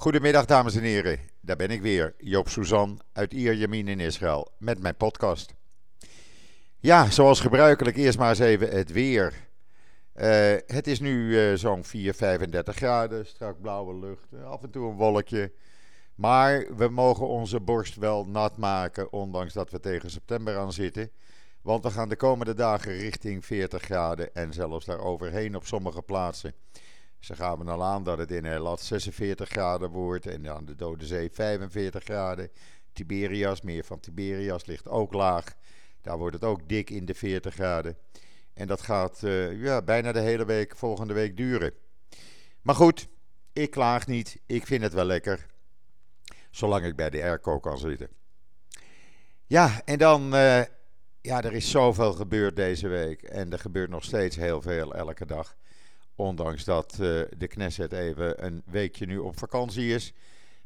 Goedemiddag dames en heren, daar ben ik weer, Joop Suzan uit Ierjemien in Israël met mijn podcast. Ja, zoals gebruikelijk eerst maar eens even het weer. Uh, het is nu uh, zo'n 4, 35 graden, strak blauwe lucht, af en toe een wolkje. Maar we mogen onze borst wel nat maken, ondanks dat we tegen september aan zitten. Want we gaan de komende dagen richting 40 graden en zelfs daaroverheen op sommige plaatsen. Ze gaven al aan dat het in Hellat 46 graden wordt en aan de Dode Zee 45 graden. Tiberias, meer van Tiberias, ligt ook laag. Daar wordt het ook dik in de 40 graden. En dat gaat uh, ja, bijna de hele week volgende week duren. Maar goed, ik klaag niet. Ik vind het wel lekker. Zolang ik bij de airco kan zitten. Ja, en dan. Uh, ja, er is zoveel gebeurd deze week. En er gebeurt nog steeds heel veel elke dag. Ondanks dat uh, de Knesset even een weekje nu op vakantie is.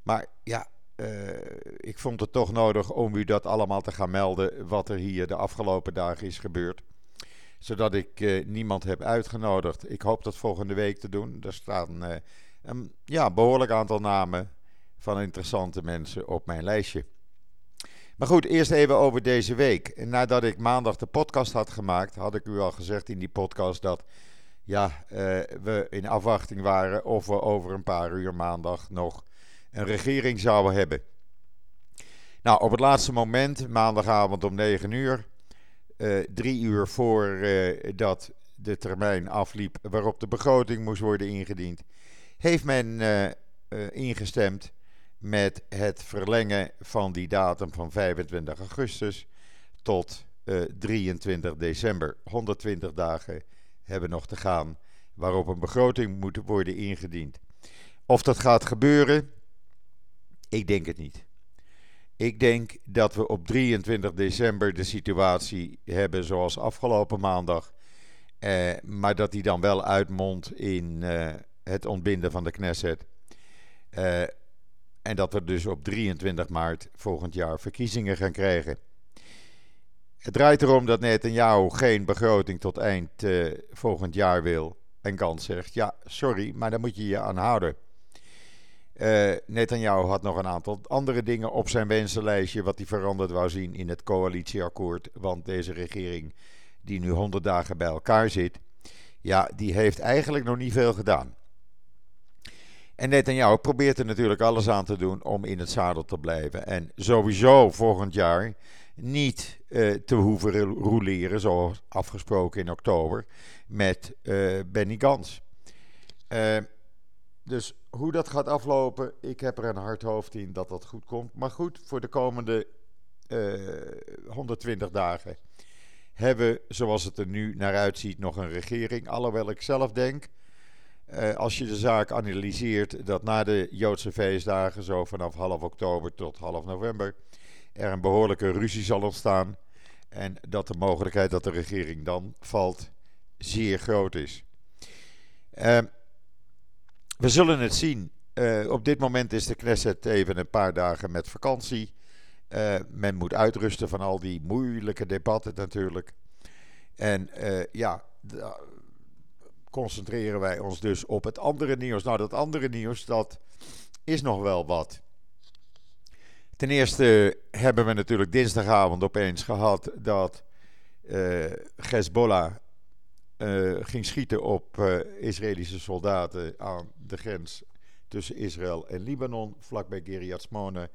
Maar ja, uh, ik vond het toch nodig om u dat allemaal te gaan melden. Wat er hier de afgelopen dagen is gebeurd. Zodat ik uh, niemand heb uitgenodigd. Ik hoop dat volgende week te doen. Er staan een ja, behoorlijk aantal namen van interessante mensen op mijn lijstje. Maar goed, eerst even over deze week. Nadat ik maandag de podcast had gemaakt, had ik u al gezegd in die podcast dat ja, uh, we in afwachting waren of we over een paar uur maandag nog een regering zouden hebben. Nou, op het laatste moment, maandagavond om 9 uur, uh, drie uur voordat uh, de termijn afliep waarop de begroting moest worden ingediend, heeft men ingestemd met het verlengen van die datum van 25 augustus tot 23 december. 120 dagen hebben nog te gaan waarop een begroting moet worden ingediend. Of dat gaat gebeuren, ik denk het niet. Ik denk dat we op 23 december de situatie hebben zoals afgelopen maandag. Eh, maar dat die dan wel uitmondt in eh, het ontbinden van de Knesset. Eh, en dat we dus op 23 maart volgend jaar verkiezingen gaan krijgen. Het draait erom dat Netanyahu geen begroting tot eind uh, volgend jaar wil. En Gans zegt, ja, sorry, maar daar moet je je aan houden. Uh, had nog een aantal andere dingen op zijn wensenlijstje... wat hij veranderd wou zien in het coalitieakkoord. Want deze regering, die nu 100 dagen bij elkaar zit... ja, die heeft eigenlijk nog niet veel gedaan. En Netanyahu probeert er natuurlijk alles aan te doen om in het zadel te blijven. En sowieso volgend jaar niet uh, te hoeven roleren, zoals afgesproken in oktober, met uh, Benny Gans. Uh, dus hoe dat gaat aflopen, ik heb er een hard hoofd in dat dat goed komt. Maar goed, voor de komende 120 dagen hebben, zoals het er nu naar uitziet, nog een regering. Alhoewel ik zelf denk, als je de zaak analyseert, dat na de Joodse feestdagen, zo vanaf half oktober tot half november, er een behoorlijke ruzie zal ontstaan. En dat de mogelijkheid dat de regering dan valt zeer groot is. Uh, we zullen het zien. Uh, op dit moment is de Knesset even een paar dagen met vakantie. Uh, men moet uitrusten van al die moeilijke debatten natuurlijk. En ja, concentreren wij ons dus op het andere nieuws. Nou, dat andere nieuws, dat is nog wel wat. Ten eerste hebben we natuurlijk dinsdagavond opeens gehad dat uh, Hezbollah uh, ging schieten op uh, Israëlische soldaten aan de grens tussen Israël en Libanon, vlakbij Kiryat Smone,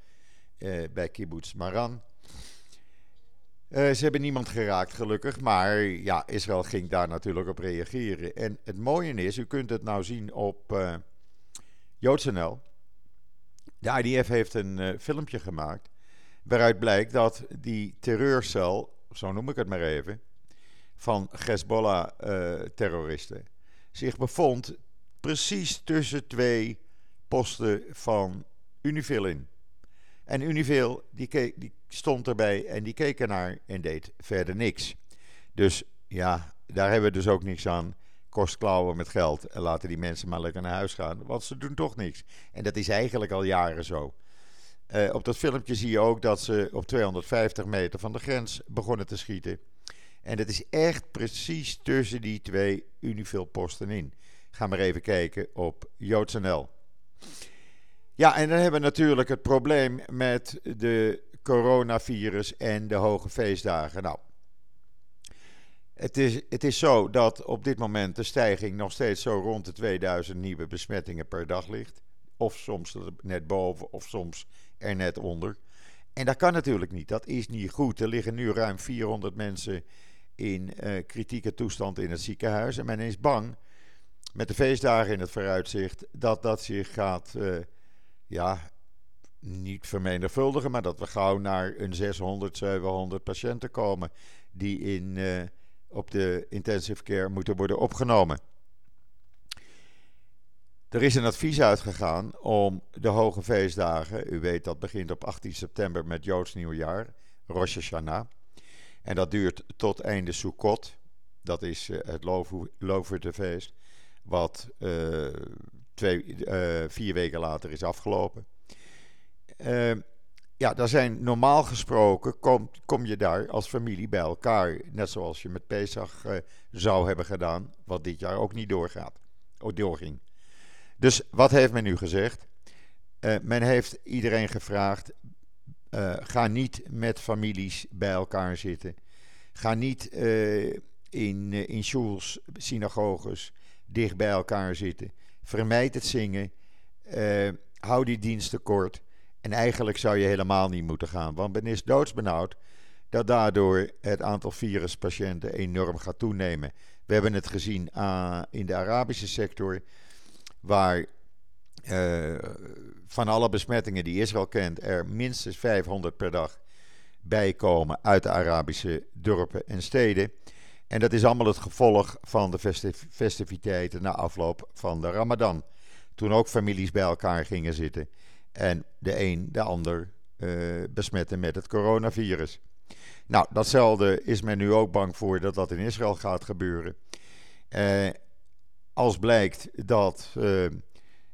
bij kibbutz Maran. ze hebben niemand geraakt, gelukkig, maar ja, Israël ging daar natuurlijk op reageren. En het mooie is, u kunt het nou zien op uh, JoodsNL. De IDF heeft een uh, filmpje gemaakt waaruit blijkt dat die terreurcel, zo noem ik het maar even, van Hezbollah-terroristen uh, zich bevond precies tussen twee posten van Unifil in. En Unifil die, keek, die stond erbij en die keek ernaar en deed verder niks. Dus ja, daar hebben we dus ook niks aan kost klauwen met geld en laten die mensen maar lekker naar huis gaan, want ze doen toch niks. En dat is eigenlijk al jaren zo. Uh, op dat filmpje zie je ook dat ze op 250 meter van de grens begonnen te schieten. En dat is echt precies tussen die twee Unifil-posten in. Ga maar even kijken op JoodsNL. Ja, en dan hebben we natuurlijk het probleem met de coronavirus en de hoge feestdagen. Nou, het is, het is zo dat op dit moment de stijging nog steeds zo rond de 2000 nieuwe besmettingen per dag ligt. Of soms net boven, of soms er net onder. En dat kan natuurlijk niet. Dat is niet goed. Er liggen nu ruim 400 mensen in uh, kritieke toestand in het ziekenhuis. En men is bang, met de feestdagen in het vooruitzicht, dat dat zich gaat, uh, ja, niet vermenigvuldigen, maar dat we gauw naar een 600, 700 patiënten komen die in, uh, op de intensive care moeten worden opgenomen. Er is een advies uitgegaan om de hoge feestdagen, u weet dat begint op 18 september met Joods nieuwjaar, Rosh Hashanah. En dat duurt tot einde Sukkot, dat is uh, het Loofhuttenfeest, wat uh, twee, uh, vier weken later is afgelopen. Ja, daar zijn normaal gesproken, kom, kom je daar als familie bij elkaar, net zoals je met Pesach zou hebben gedaan, wat dit jaar ook niet doorgaat, of doorging. Dus wat heeft men nu gezegd? Uh, men heeft iedereen gevraagd: uh, ga niet met families bij elkaar zitten. Ga niet in, in shuls, synagoges, dicht bij elkaar zitten. Vermijd het zingen. hou die diensten kort. En eigenlijk zou je helemaal niet moeten gaan, want men is doodsbenauwd dat daardoor het aantal viruspatiënten enorm gaat toenemen. We hebben het gezien in de Arabische sector waar uh, van alle besmettingen die Israël kent er minstens 500 per dag bij komen uit de Arabische dorpen en steden. En dat is allemaal het gevolg van de festiviteiten na afloop van de Ramadan. Toen ook families bij elkaar gingen zitten en de een de ander uh, besmetten met het coronavirus. Nou, datzelfde is men nu ook bang voor dat dat in Israël gaat gebeuren. Uh, als blijkt dat uh,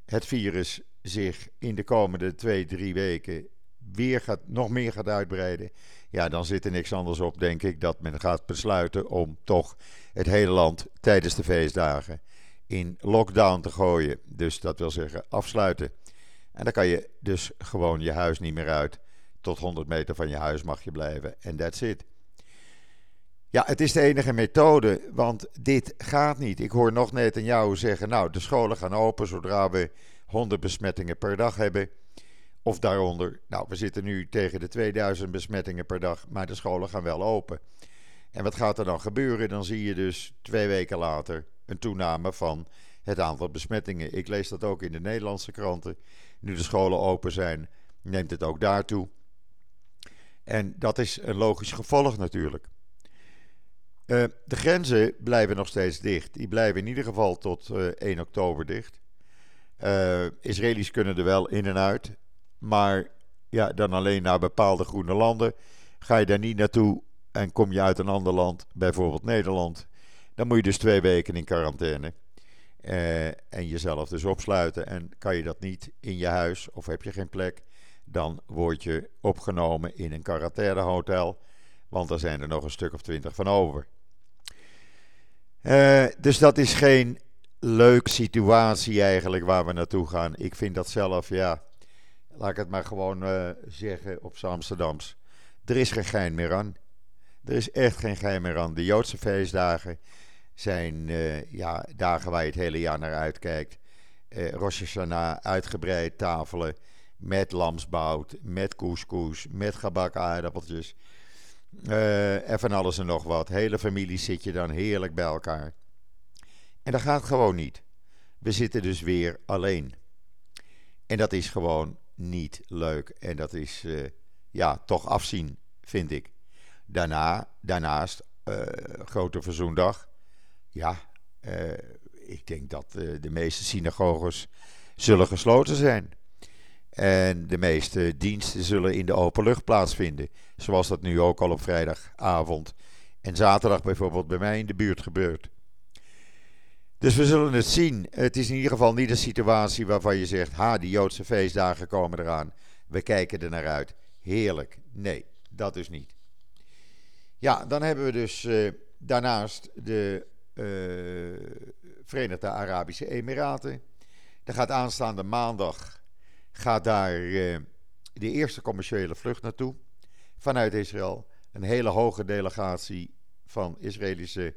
het virus zich in de komende twee, drie weken weer gaat, nog meer gaat uitbreiden, ja, dan zit er niks anders op, denk ik, dat men gaat besluiten om toch het hele land tijdens de feestdagen in lockdown te gooien. Dus dat wil zeggen afsluiten. En dan kan je dus gewoon je huis niet meer uit. Tot 100 meter van je huis mag je blijven en that's it. Ja, het is de enige methode, want dit gaat niet. Ik hoor nog net aan jou zeggen, nou, de scholen gaan open zodra we 100 besmettingen per dag hebben. Of daaronder. Nou, we zitten nu tegen de 2000 besmettingen per dag, maar de scholen gaan wel open. En wat gaat er dan gebeuren? Dan zie je dus twee weken later een toename van het aantal besmettingen. Ik lees dat ook in de Nederlandse kranten. Nu de scholen open zijn, neemt het ook daartoe. En dat is een logisch gevolg natuurlijk. Uh, de grenzen blijven nog steeds dicht. Die blijven in ieder geval tot uh, eh, 1 oktober dicht. Uh, Israëli's kunnen er wel in en uit. Maar ja, dan alleen naar bepaalde groene landen. Ga je daar niet naartoe en kom je uit een ander land, bijvoorbeeld Nederland, dan moet je dus twee weken in quarantaine. En jezelf dus opsluiten. En kan je dat niet in je huis of heb je geen plek, dan word je opgenomen in een quarantainehotel. Want er zijn er nog een stuk of twintig van over. Uh, dus dat is geen leuke situatie eigenlijk waar we naartoe gaan. Ik vind dat zelf, ja, laat ik het maar gewoon uh, zeggen op Amsterdams. Er is geen gein meer aan. Er is echt geen gein meer aan. De Joodse feestdagen zijn uh, ja, dagen waar je het hele jaar naar uitkijkt. Uh, Rosh Hashanah, uitgebreid tafelen met lamsbout, met couscous, met gebakken aardappeltjes. Uh, en van alles en nog wat. Hele familie zit je dan heerlijk bij elkaar. En dat gaat gewoon niet. We zitten dus weer alleen. En dat is gewoon niet leuk. En dat is, ja, toch afzien, vind ik. Daarna, daarnaast, uh, Grote Verzoendag. Ja, ik denk dat de meeste synagoges zullen gesloten zijn. En de meeste diensten zullen in de open lucht plaatsvinden. Zoals dat nu ook al op vrijdagavond en zaterdag bijvoorbeeld bij mij in de buurt gebeurt. Dus we zullen het zien. Het is in ieder geval niet een situatie waarvan je zegt: ha, die Joodse feestdagen komen eraan. We kijken er naar uit. Heerlijk. Nee, dat dus niet. Ja, dan hebben we dus uh, daarnaast de Verenigde Arabische Emiraten. Er gaat aanstaande maandag gaat daar de eerste commerciële vlucht naartoe vanuit Israël. Een hele hoge delegatie van, Israëlische,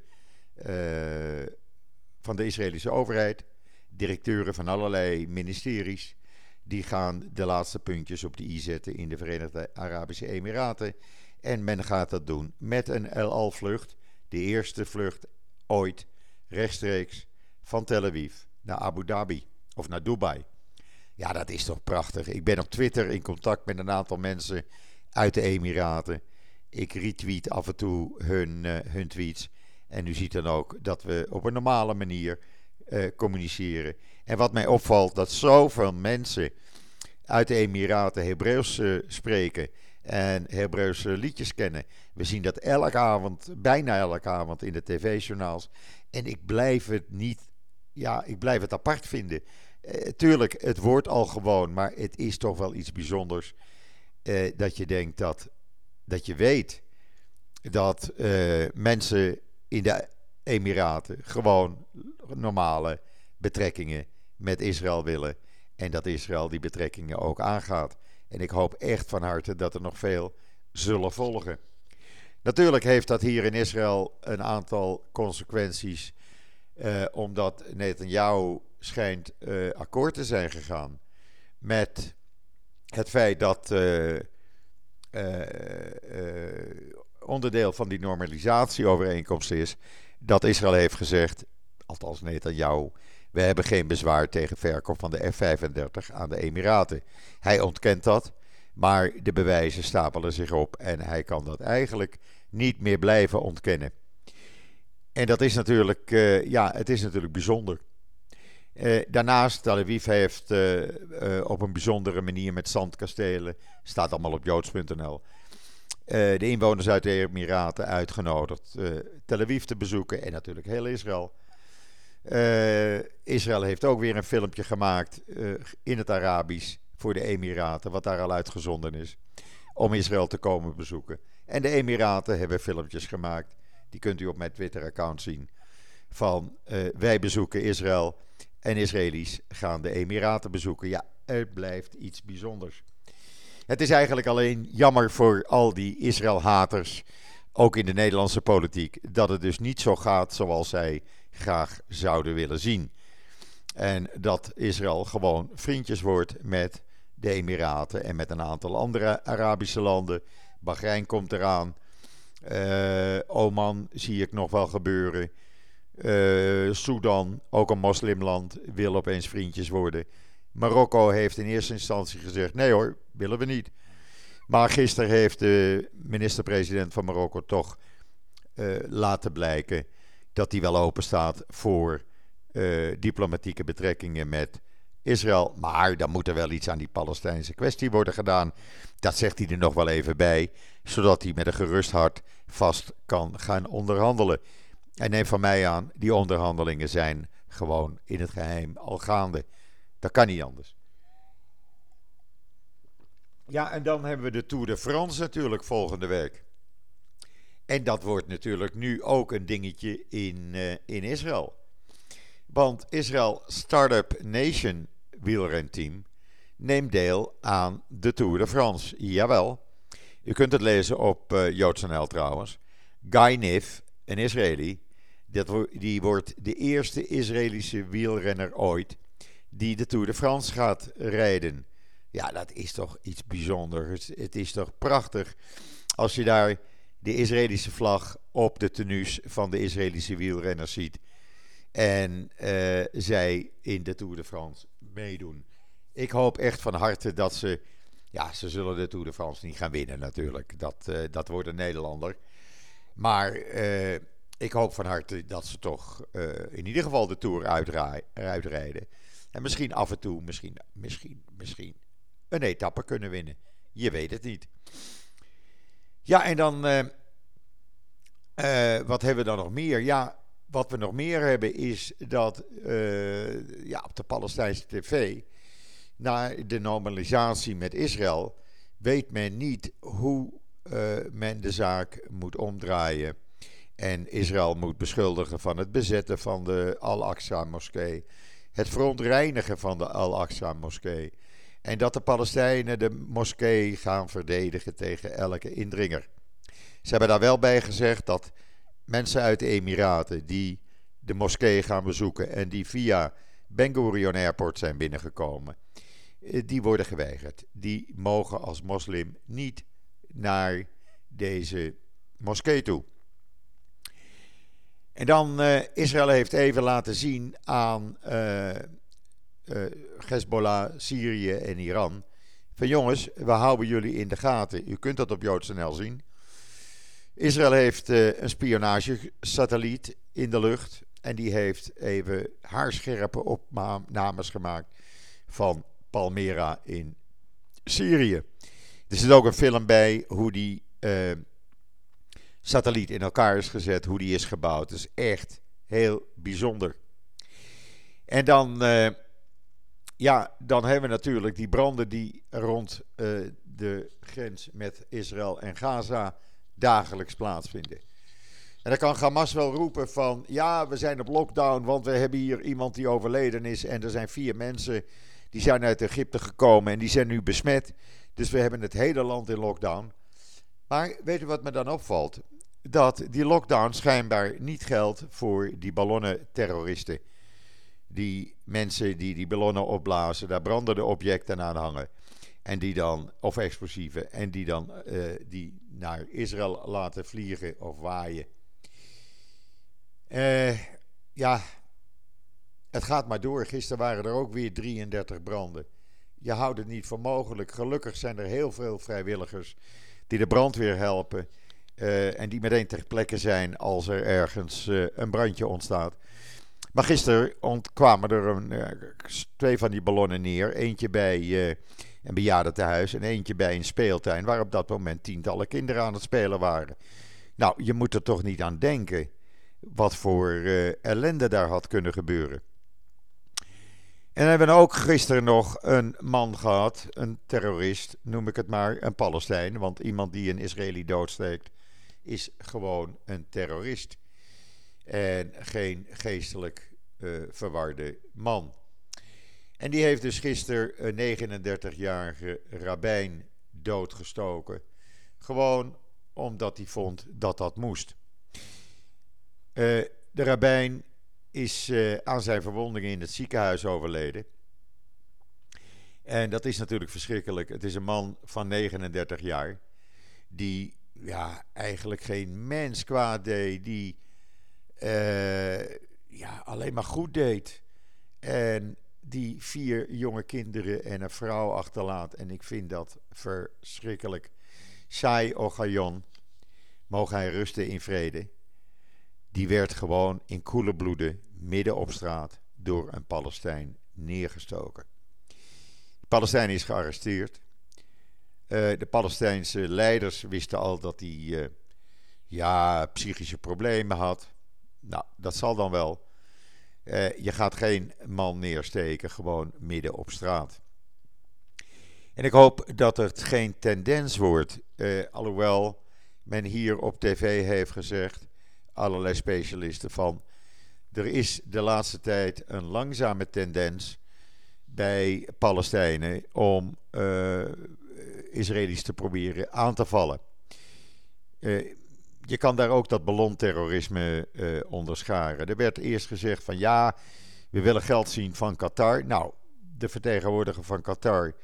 van de Israëlische overheid, directeuren van allerlei ministeries, die gaan de laatste puntjes op de i zetten in de Verenigde Arabische Emiraten. En men gaat dat doen met een El Al-vlucht, de eerste vlucht ooit rechtstreeks van Tel Aviv naar Abu Dhabi of naar Dubai. Ja, dat is toch prachtig. Ik ben op Twitter in contact met een aantal mensen uit de Emiraten. Ik retweet af en toe hun, uh, hun tweets. En u ziet dan ook dat we op een normale manier uh, communiceren. En wat mij opvalt, dat zoveel mensen uit de Emiraten Hebreeuws uh, spreken en Hebreeuwse liedjes kennen. We zien dat elke avond, bijna elke avond in de tv-journaals. En ik blijf het niet, ja, ik blijf het apart vinden. Uh, tuurlijk, het wordt al gewoon, maar het is toch wel iets bijzonders. Uh, dat je denkt dat, dat je weet dat uh, mensen in de Emiraten gewoon normale betrekkingen met Israël willen. En dat Israël die betrekkingen ook aangaat. En ik hoop echt van harte dat er nog veel zullen volgen. Natuurlijk heeft dat hier in Israël een aantal consequenties. Eh, omdat Netanyahu schijnt uh, akkoord te zijn gegaan met het feit dat uh, onderdeel van die normalisatieovereenkomst is dat Israël heeft gezegd, althans Netanyahu, we hebben geen bezwaar tegen verkoop van de F-35 aan de Emiraten. Hij ontkent dat, maar de bewijzen stapelen zich op en hij kan dat eigenlijk niet meer blijven ontkennen. En dat is natuurlijk, uh, ja, het is natuurlijk bijzonder. Uh, daarnaast, Tel Aviv heeft uh, op een bijzondere manier met zandkastelen, staat allemaal op joods.nl, de inwoners uit de Emiraten uitgenodigd Tel Aviv te bezoeken en natuurlijk heel Israël. Uh, Israël heeft ook weer een filmpje gemaakt uh, in het Arabisch voor de Emiraten, wat daar al uitgezonden is, om Israël te komen bezoeken. En de Emiraten hebben filmpjes gemaakt, die kunt u op mijn Twitter-account zien, van uh, wij bezoeken Israël en Israëli's gaan de Emiraten bezoeken. Ja, het blijft iets bijzonders. Het is eigenlijk alleen jammer voor al die Israël-haters, ook in de Nederlandse politiek, dat het dus niet zo gaat zoals zij graag zouden willen zien. En dat Israël gewoon vriendjes wordt met de Emiraten en met een aantal andere Arabische landen. Bahrein komt eraan. Uh, Oman zie ik nog wel gebeuren. Uh, Sudan, ook een moslimland, wil opeens vriendjes worden. Marokko heeft in eerste instantie gezegd: nee hoor, willen we niet. Maar gisteren heeft de minister-president van Marokko toch uh, laten blijken dat hij wel open staat voor uh, diplomatieke betrekkingen met Israël. Maar dan moet er wel iets aan die Palestijnse kwestie worden gedaan. Dat zegt hij er nog wel even bij, zodat hij met een gerust hart vast kan gaan onderhandelen. En neem van mij aan, die onderhandelingen zijn gewoon in het geheim al gaande. Dat kan niet anders. Ja, en dan hebben we de Tour de France natuurlijk volgende week. En dat wordt natuurlijk nu ook een dingetje in, uh, in Israël. Want Israël Startup Nation wielrenteam neemt deel aan de Tour de France. Jawel. U kunt het lezen op uh, JoodsNL trouwens. Guy Niff, een Israëli, dat die wordt de eerste Israëlische wielrenner ooit die de Tour de France gaat rijden. Ja, dat is toch iets bijzonders. Het is toch prachtig als je daar de Israëlische vlag op de tenues van de Israëlische wielrenners ziet. En uh, zij in de Tour de France meedoen. Ik hoop echt van harte dat ze. Ja, ze zullen de Tour de France niet gaan winnen natuurlijk. Dat, uh, dat wordt een Nederlander. Maar uh, ik hoop van harte dat ze toch in ieder geval de Tour uitrijden. En misschien af en toe, misschien, misschien, misschien een etappe kunnen winnen. Je weet het niet. Ja, en dan. Uh, uh, wat hebben we dan nog meer? Ja, wat we nog meer hebben is dat uh, ja, op de Palestijnse tv. Na de normalisatie met Israël. weet men niet hoe men de zaak moet omdraaien. En Israël moet beschuldigen van het bezetten van de Al-Aqsa-moskee. Het verontreinigen van de Al-Aqsa-moskee. En dat de Palestijnen de moskee gaan verdedigen tegen elke indringer. Ze hebben daar wel bij gezegd dat mensen uit de Emiraten die de moskee gaan bezoeken en die via Ben Gurion Airport zijn binnengekomen, eh, die worden geweigerd. Die mogen als moslim niet naar deze moskee toe. En dan, uh, Israël heeft even laten zien aan uh, Hezbollah, Syrië en Iran. Van jongens, we houden jullie in de gaten. U kunt dat op JoodsNL zien. Israël heeft een spionagesatelliet in de lucht. En die heeft even haarscherpe opnames gemaakt van Palmyra in Syrië. Er zit ook een film bij hoe die uh, satelliet in elkaar is gezet, hoe die is gebouwd. Dat is echt heel bijzonder. En dan, ja, dan hebben we natuurlijk die branden die rond uh, de grens met Israël en Gaza dagelijks plaatsvinden. En dan kan Hamas wel roepen van ja, we zijn op lockdown, want we hebben hier iemand die overleden is en er zijn vier mensen die zijn uit Egypte gekomen en die zijn nu besmet. Dus we hebben het hele land in lockdown. Maar weet u wat me dan opvalt? Dat die lockdown schijnbaar niet geldt voor die ballonnenterroristen. Die mensen die die ballonnen opblazen, daar brandende objecten aan hangen. En die dan, of explosieven, en die dan uh, die naar Israël laten vliegen of waaien. Uh, ja, het gaat maar door. Gisteren waren er ook weer 33 branden. Je houdt het niet voor mogelijk. Gelukkig zijn er heel veel vrijwilligers die de brandweer helpen. Uh, en die meteen ter plekke zijn als er ergens een brandje ontstaat. Maar gisteren kwamen er een, uh, twee van die ballonnen neer. Eentje bij een bejaardentehuis en eentje bij een speeltuin. Waar op dat moment tientallen kinderen aan het spelen waren. Nou, je moet er toch niet aan denken wat voor ellende daar had kunnen gebeuren. En we hebben ook gisteren nog een man gehad, een terrorist, noem ik het maar, een Palestijn. Want iemand die een Israëli doodsteekt, is gewoon een terrorist. En geen geestelijk uh, verwarde man. En die heeft dus gisteren een 39-jarige rabbijn doodgestoken. Gewoon omdat hij vond dat dat moest. Uh, de rabbijn is uh, aan zijn verwondingen in het ziekenhuis overleden. En dat is natuurlijk verschrikkelijk. Het is een man van 39 jaar. Die ja, eigenlijk geen mens kwaad deed. Die ja, alleen maar goed deed. En die vier jonge kinderen en een vrouw achterlaat. En ik vind dat verschrikkelijk. Sai Ogayon, mogen hij rusten in vrede die werd gewoon in koele bloeden midden op straat door een Palestijn neergestoken. De Palestijn is gearresteerd. Uh, de Palestijnse leiders wisten al dat hij uh, ja, psychische problemen had. Nou, dat zal dan wel. Uh, je gaat geen man neersteken, gewoon midden op straat. En ik hoop dat het geen tendens wordt, alhoewel men hier op tv heeft gezegd allerlei specialisten van. Er is de laatste tijd een langzame tendens bij Palestijnen om uh, Israëli's te proberen aan te vallen. Uh, je kan daar ook dat ballonterrorisme uh, onderscharen. Er werd eerst gezegd van ja, we willen geld zien van Qatar. Nou, de vertegenwoordiger van Qatar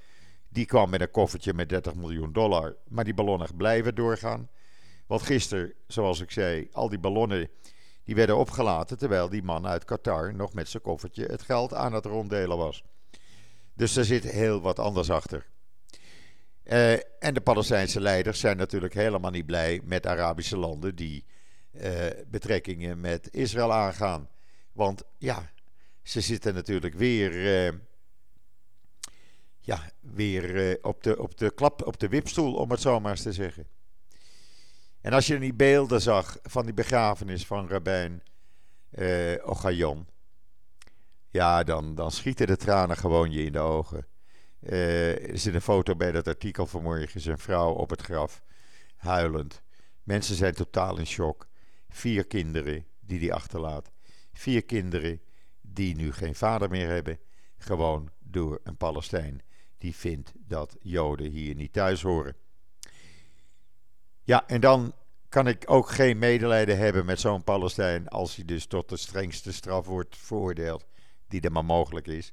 die kwam met een koffertje met 30 miljoen dollar. Maar die ballonnen blijven doorgaan. Want gisteren, zoals ik zei, al die ballonnen die werden opgelaten terwijl die man uit Qatar nog met zijn koffertje het geld aan het ronddelen was. Dus er zit heel wat anders achter. Uh, en de Palestijnse leiders zijn natuurlijk helemaal niet blij met Arabische landen die uh, betrekkingen met Israël aangaan. Want ja, ze zitten natuurlijk weer, uh, ja, weer op, de, op, de klap, op de wipstoel, om het zo maar eens te zeggen. En als je die beelden zag van die begrafenis van Rabijn uh, Ogayon, ja, dan, dan schieten de tranen gewoon je in de ogen. Uh, er zit een foto bij dat artikel vanmorgen, zijn vrouw op het graf, huilend. Mensen zijn totaal in shock. Vier kinderen die hij achterlaat. Vier kinderen die nu geen vader meer hebben, gewoon door een Palestijn die vindt dat Joden hier niet thuis horen. Ja, en dan kan ik ook geen medelijden hebben met zo'n Palestijn als hij dus tot de strengste straf wordt veroordeeld die er maar mogelijk is.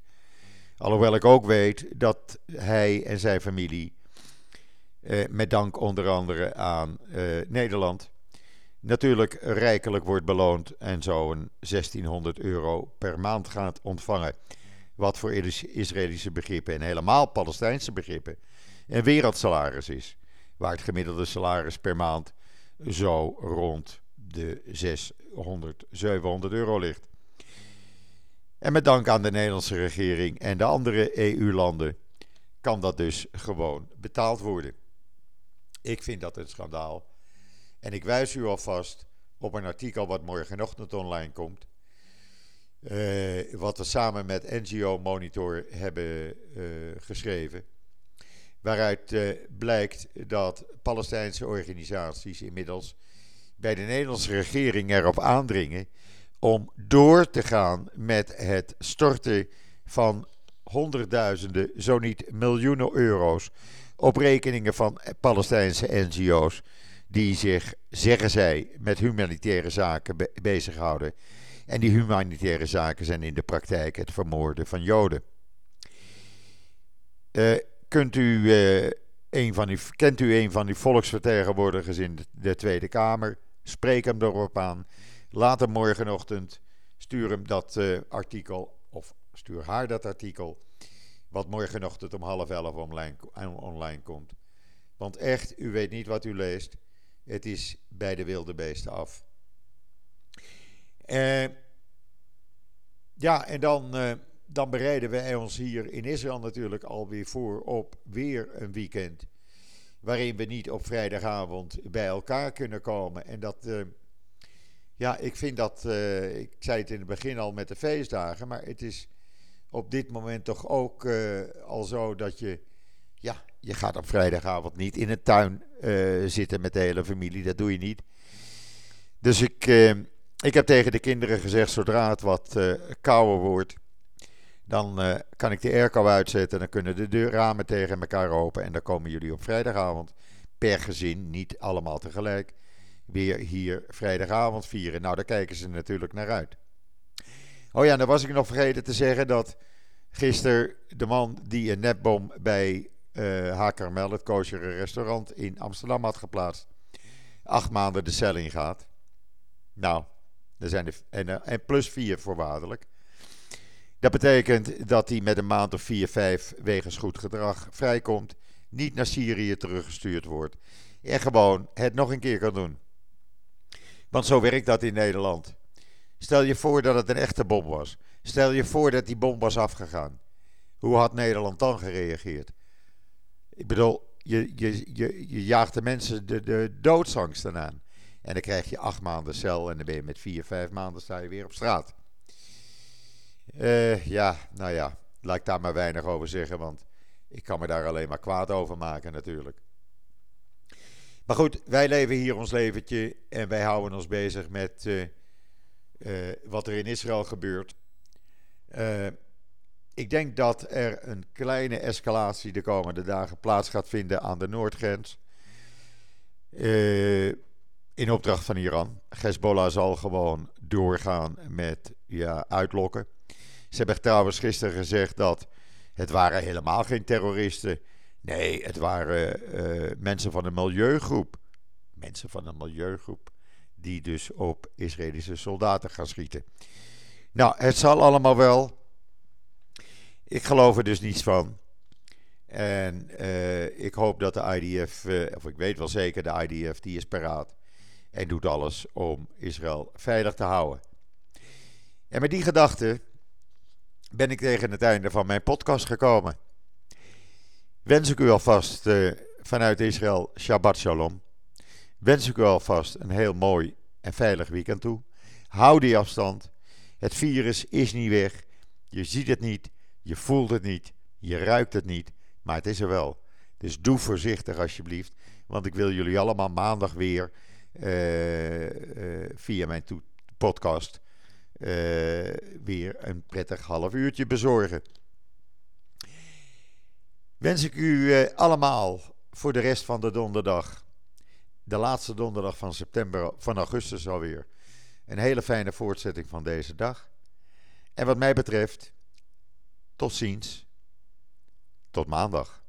Alhoewel ik ook weet dat hij en zijn familie, eh, met dank onder andere aan eh, Nederland, natuurlijk rijkelijk wordt beloond en zo'n 1600 euro per maand gaat ontvangen. Wat voor Israëlische begrippen en helemaal Palestijnse begrippen een wereldsalaris is. Waar het gemiddelde salaris per maand zo rond de 600, 700 euro ligt. En met dank aan de Nederlandse regering en de andere EU-landen kan dat dus gewoon betaald worden. Ik vind dat een schandaal. En ik wijs u alvast op een artikel wat morgenochtend online komt. Uh, wat we samen met NGO Monitor hebben uh, geschreven. Waaruit uh, blijkt dat Palestijnse organisaties inmiddels bij de Nederlandse regering erop aandringen om door te gaan met het storten van honderdduizenden, zo niet miljoenen euro's op rekeningen van Palestijnse NGO's die zich, zeggen zij, met humanitaire zaken be bezighouden. En die humanitaire zaken zijn in de praktijk het vermoorden van Joden. Uh, kunt u, uh, een van die, kent u een van die volksvertegenwoordigers in de Tweede Kamer? Spreek hem erop aan. Laat hem morgenochtend, stuur hem dat uh, artikel, of stuur haar dat artikel, wat morgenochtend om half elf online, komt. Want echt, u weet niet wat u leest. Het is bij de wilde beesten af. Uh, ja, en dan, uh, dan bereiden wij ons hier in Israël natuurlijk alweer voor op weer een weekend. Waarin we niet op vrijdagavond bij elkaar kunnen komen. En dat, ja, ik vind dat, ik zei het in het begin al met de feestdagen, maar het is op dit moment toch ook al zo dat je, ja, je gaat op vrijdagavond niet in een tuin uh, zitten met de hele familie. Dat doe je niet. Dus ik, ik heb tegen de kinderen gezegd: zodra het wat kouder wordt, dan kan ik de airco uitzetten. Dan kunnen de deurramen tegen elkaar open. En dan komen jullie op vrijdagavond per gezin, niet allemaal tegelijk, weer hier vrijdagavond vieren. Nou, daar kijken ze natuurlijk naar uit. Oh ja, dan was ik nog vergeten te zeggen dat gisteren de man die een nepbom bij uh, Hakarmel, het koosjere restaurant in Amsterdam had geplaatst, acht maanden de cel in gaat. Nou, er zijn de, en, eh, en plus vier voorwaardelijk. Dat betekent dat hij met een maand of vier, vijf wegens goed gedrag vrijkomt, niet naar Syrië teruggestuurd wordt en gewoon het nog een keer kan doen. Want zo werkt dat in Nederland. Stel je voor dat het een echte bom was. Stel je voor dat die bom was afgegaan. Hoe had Nederland dan gereageerd? Ik bedoel, je, je, je, je jaagt de mensen de, de doodsangsten aan. En dan krijg je acht maanden cel en dan ben je met vier, vijf maanden sta je weer op straat. Uh, ja, nou ja, laat ik daar maar weinig over zeggen, want ik kan me daar alleen maar kwaad over maken natuurlijk. Maar goed, wij leven hier ons leventje en wij houden ons bezig met uh, uh, wat er in Israël gebeurt. Ik denk dat er een kleine escalatie de komende dagen plaats gaat vinden aan de noordgrens. In opdracht van Iran. Hezbollah zal gewoon doorgaan met ja, uitlokken. Ze hebben trouwens gisteren gezegd dat het waren helemaal geen terroristen. Nee, het waren uh, mensen van een milieugroep. Mensen van een milieugroep die dus op Israëlische soldaten gaan schieten. Nou, het zal allemaal wel. Ik geloof er dus niets van. En uh, ik hoop dat de IDF, eh, of ik weet wel zeker, de IDF die is paraat. En doet alles om Israël veilig te houden. En met die gedachte ben ik tegen het einde van mijn podcast gekomen. Wens ik u alvast uh, vanuit Israël Shabbat Shalom. Wens ik u alvast een heel mooi en veilig weekend toe. Hou die afstand. Het virus is niet weg. Je ziet het niet. Je voelt het niet, je ruikt het niet, maar het is er wel. Dus doe voorzichtig alsjeblieft, want ik wil jullie allemaal maandag weer uh, uh, via mijn podcast weer een prettig half uurtje bezorgen. Wens ik u eh, allemaal voor de rest van de donderdag, de laatste donderdag van september, van augustus alweer, een hele fijne voortzetting van deze dag. En wat mij betreft, tot ziens, tot maandag.